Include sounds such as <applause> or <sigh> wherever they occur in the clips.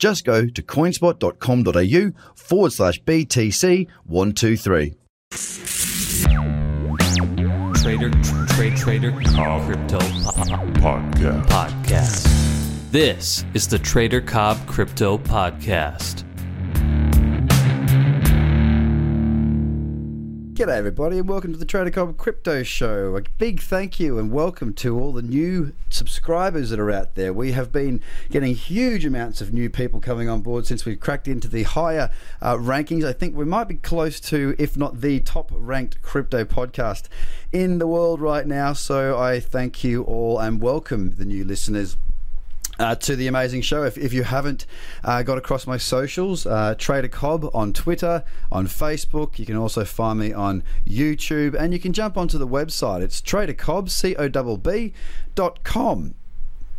Just go to coinspot.com.au forward slash BTC123. Trader, trade, trader, crypto Podcast. podcast. This is the Trader Cobb Crypto Podcast. G'day, everybody, and welcome to the Trader Cobb Crypto Show. A big thank you and welcome to all the new subscribers that are out there. We have been getting huge amounts of new people coming on board since we've cracked into the higher uh, rankings. I think we might be close to, if not the top ranked crypto podcast in the world right now. So I thank you all and welcome the new listeners. Uh, to the amazing show. If, if you haven't uh, got across my socials, uh, Trader Cobb on Twitter, on Facebook, you can also find me on YouTube, and you can jump onto the website. It's tradercobb, C-O-B-B, dot com.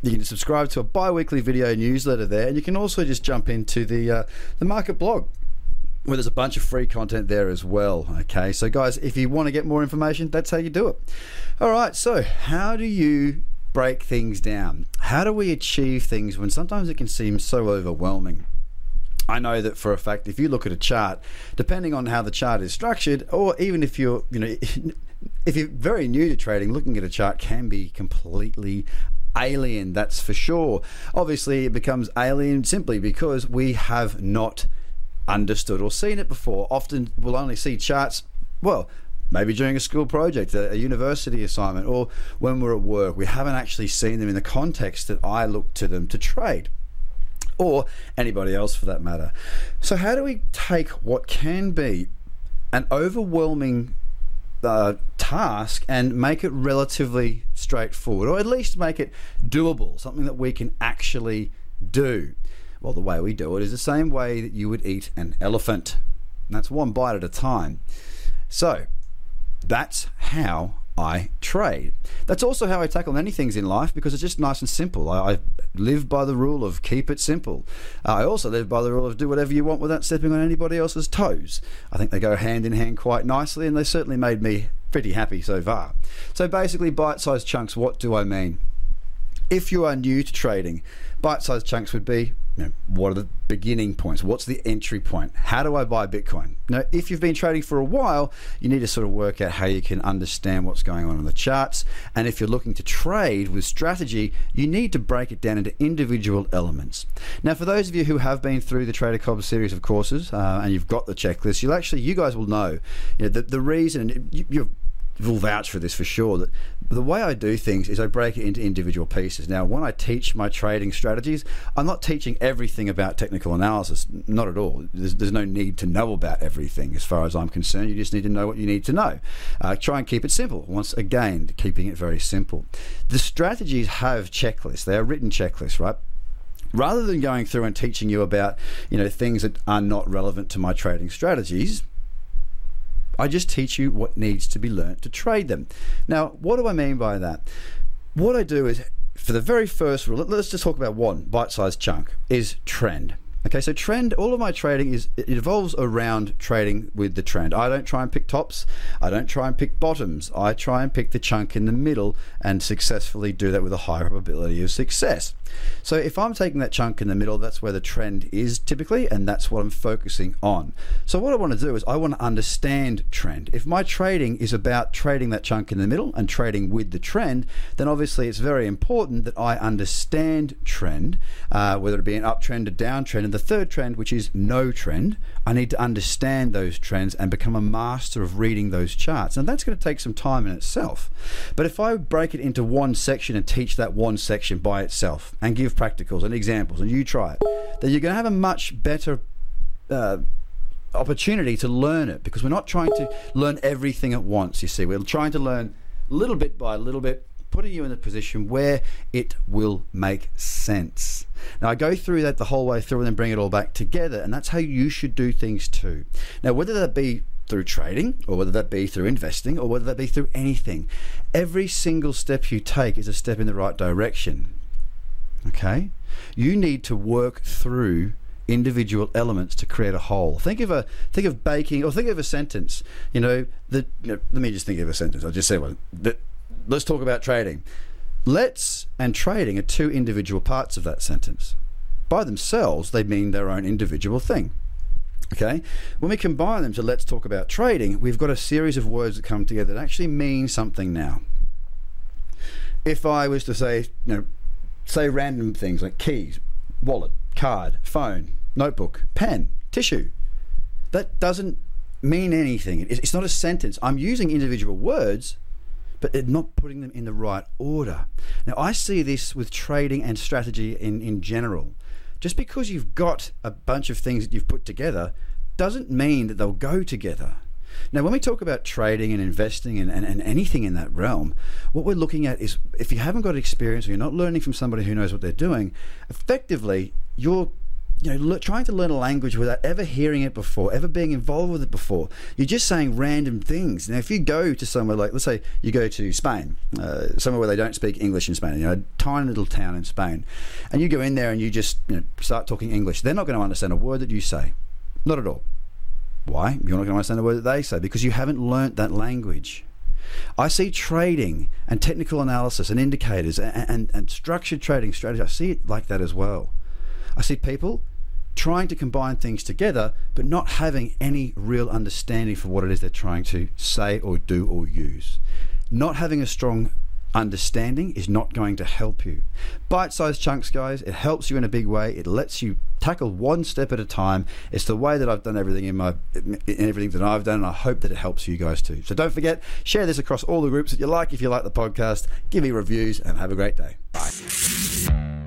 You can subscribe to a bi-weekly video newsletter there, and you can also just jump into the uh, the market blog where there's a bunch of free content there as well. Okay, so guys, if you want to get more information, that's how you do it. All right, so how do you break things down? How do we achieve things when sometimes it can seem so overwhelming? I know that for a fact, if you look at a chart, depending on how the chart is structured, or even if you're, you know, <laughs> if you're very new to trading, looking at a chart can be completely alien, that's for sure. Obviously, it becomes alien simply because we have not understood or seen it before. Often we'll only see charts, well, maybe during a school project, a, a, university assignment, or when we're at work. We haven't actually seen them in the context that I look to them to trade. Or anybody else for that matter. So, how do we take what can be an overwhelming uh, task and make it relatively straightforward, or at least make it doable, something that we can actually do? Well, the way we do it is the same way that you would eat an elephant. And that's one bite at a time. So, that's how I trade. That's also how I tackle many things in life because it's just nice and simple. I, I live by the rule of keep it simple. Uh, I also live by the rule of do whatever you want without stepping on anybody else's toes. I think they go hand in hand quite nicely, and they certainly made me pretty happy so far. So, basically, bite sized chunks, what do I mean? If you are new to trading, bite sized chunks would be you know, what are the beginning points? What's the entry point? How do I buy Bitcoin? Now, if you've been trading for a while, you need to sort of work out how you can understand what's going on in the charts. And if you're looking to trade with strategy, you need to break it down into individual elements. Now, for those of you who have been through the Trader Cobb series of courses uh, and you've got the checklist, you'll actually, you guys will know, you know the, the reason, you, you're will vouch for this for sure that the way I do things is I break it into individual pieces. Now, when I teach my trading strategies, I'm not teaching everything about technical analysis, not at all. There's, there's no need to know about everything as far as I'm concerned. You just need to know what you need to know. Uh, try and keep it simple. Once again, keeping it very simple. The strategies have checklists, they are written checklists, right? rather than going through and teaching you about you know things that are not relevant to my trading strategies I just teach you what needs to be learnt to trade them. Now, what do I mean by that? What I do is, for the very first rule, let's just talk about one bite sized chunk, is trend. Okay, so trend, all of my trading is it evolves around trading with the trend. I don't try and pick tops, I don't try and pick bottoms. I try and pick the chunk in the middle and successfully do that with a high probability of success. So if I'm taking that chunk in the middle, that's where the trend is typically, and that's what I'm focusing on. So what I want to do is I want to understand trend. If my trading is about trading that chunk in the middle and trading with the trend, then obviously it's very important that I understand trend, uh, whether it be an uptrend, a downtrend, the third trend, which is no trend. I need to understand those trends and become a master of reading those charts. And that's going to take some time in itself. But if I break it into one section and teach that one section by itself, and give practicals and examples and you try it, then you're going to have a much better uh, opportunity to learn it because we're not trying to learn everything at once, you see. We're trying to learn little bit by little bit, putting you in a position where it will make sense. Now, I go through that the whole way through and then bring it all back together, and that's how you should do things too. Now, whether that be through trading, or whether that be through investing, or whether that be through anything. Every single step you take is a step in the right direction. Okay? You need to work through individual elements to create a whole. Think of a think of baking, or think of a sentence. You know, the you know, let me just think of a sentence. I'll just say one. Let's talk about trading. Let's and trading are two individual parts of that sentence. By themselves, they mean their own individual thing. Okay? When we combine them to let's talk about trading, we've got a series of words that come together that actually mean something now. If I was to say, you know, say random things like keys, wallet, card, phone, notebook, pen, tissue, that doesn't mean anything. It's not a sentence. I'm using individual words, but not putting them in the right order. Now, I see this with trading and strategy in, in general. Just because you've got a bunch of things that you've put together doesn't mean that they'll go together. Now, when we talk about trading and investing and, and, and, anything in that realm, what we're looking at is if you haven't got experience or you're not learning from somebody who knows what they're doing, effectively, you're you know, trying to learn a language without ever hearing it before, ever being involved with it before. You're just saying random things. Now, if you go to somewhere like, let's say you go to Spain, uh, somewhere where they don't speak English in Spain, you know, a tiny little town in Spain, and you go in there and you just you know, start talking English, they're not going to understand a word that you say. Not at all. Why? You're not going to understand a word that they say because you haven't learnt that language. I see trading and technical analysis and indicators and, and, and structured trading strategy. I see it like that as well. I see people trying to combine things together, but not having any real understanding for what it is they're trying to say or do or use. Not having a strong understanding is not going to help you. Bite sized chunks, guys, it helps you in a big way. It lets you tackle one step at a time. It's the way that I've done everything in my in everything that I've done, and I hope that it helps you guys too. So don't forget, share this across all the groups that you like if you like the podcast. Give me reviews and have a great day. Bye.